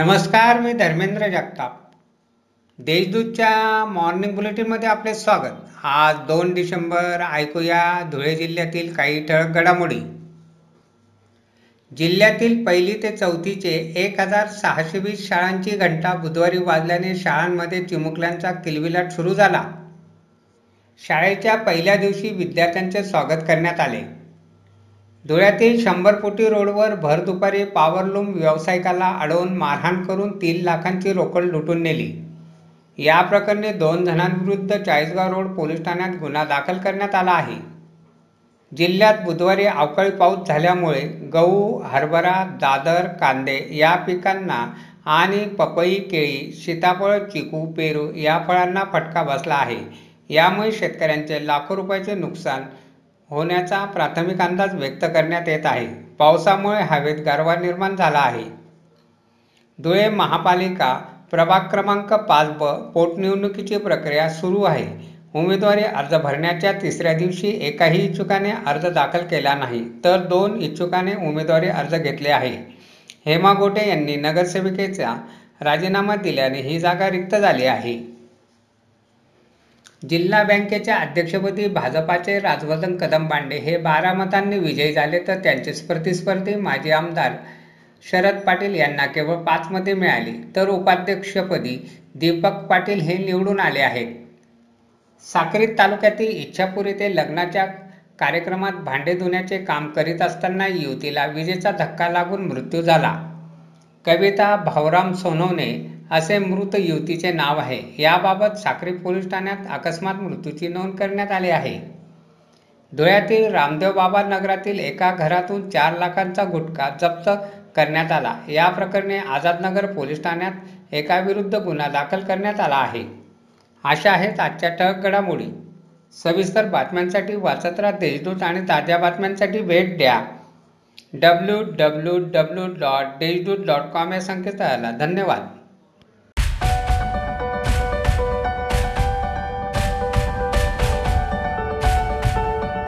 नमस्कार मी धर्मेंद्र जगताप. देशदूतच्या मॉर्निंग बुलेटिनमध्ये आपले स्वागत. आज दोन डिसेंबर ऐकूया धुळे जिल्ह्यातील काही ठळक घडामोडी. जिल्ह्यातील पहिली ते चौथीचे एक हजार सहाशे वीस शाळांची घंटा बुधवारी वाजल्याने शाळांमध्ये चिमुकल्यांचा किलबिलाट सुरू झाला. शाळेच्या पहिल्या दिवशी विद्यार्थ्यांचे स्वागत करण्यात आले. धुळ्यातील शंभर रोडवर भर दुपारी पॉवरलूम व्यावसायिकाला अडवून मारहाण करून तीन लाखांची रोकड लुटून नेली. या प्रकरणी दोन जणांविरुद्ध चाळीसगाव रोड पोलीस ठाण्यात गुन्हा दाखल करण्यात आला आहे. जिल्ह्यात बुधवारी अवकाळी पाऊस झाल्यामुळे गहू हरभरा दादर कांदे या पिकांना आणि पपई केळी सीताफळ चिकू पेरू या फळांना फटका बसला आहे. यामुळे शेतकऱ्यांचे लाखो रुपयाचे नुकसान होण्याचा प्राथमिक अंदाज व्यक्त करण्यात येत आहे. पावसामुळे हवेत गारवा निर्माण झाला आहे. धुळे महापालिका प्रभाग क्रमांक पाच ब पोटनिवडणुकीची प्रक्रिया सुरू आहे. उमेदवारी अर्ज भरण्याच्या तिसऱ्या दिवशी एकाही इच्छुकाने अर्ज दाखल केला नाही तर दोन इच्छुकाने उमेदवारी अर्ज घेतले आहे. हेमा गोटे यांनी नगरसेविकेचा राजीनामा दिल्याने ही जागा रिक्त झाली आहे. जिल्हा बँकेच्या अध्यक्षपदी भाजपाचे राजवर्धन कदमबांडे हे बारा मतांनी विजयी झाले तर त्यांचे प्रतिस्पर्धी माजी आमदार शरद पाटील यांना केवळ पाच मते मिळाली. तर उपाध्यक्षपदी दीपक पाटील हे निवडून आले आहेत. साक्रीत तालुक्यातील इच्छापूर येथे लग्नाच्या कार्यक्रमात भांडे धुण्याचे काम करीत असताना युवतीला विजेचा धक्का लागून मृत्यू झाला. कविता भाऊराम सोनवणे असे मृत युवतीचे नाव आहे. याबाबत साक्री पोलीस ठाण्यात अकस्मात मृत्यूची नोंद करण्यात आली आहे. धुळ्यातील रामदेव बाबा नगरातील एका घरातून चार लाखांचा गुटखा जप्त करण्यात आला. या प्रकरणी आझादनगर पोलीस ठाण्यात एकाविरुद्ध गुन्हा दाखल करण्यात आला आहे. अशा आहेत आजच्या ठळक घडामोडी. सविस्तर बातम्यांसाठी वाचत राहा देशदूत आणि ताज्या बातम्यांसाठी भेट द्या. W W W dot Deshdoot dot com या संकेतस्थळाला धन्यवाद.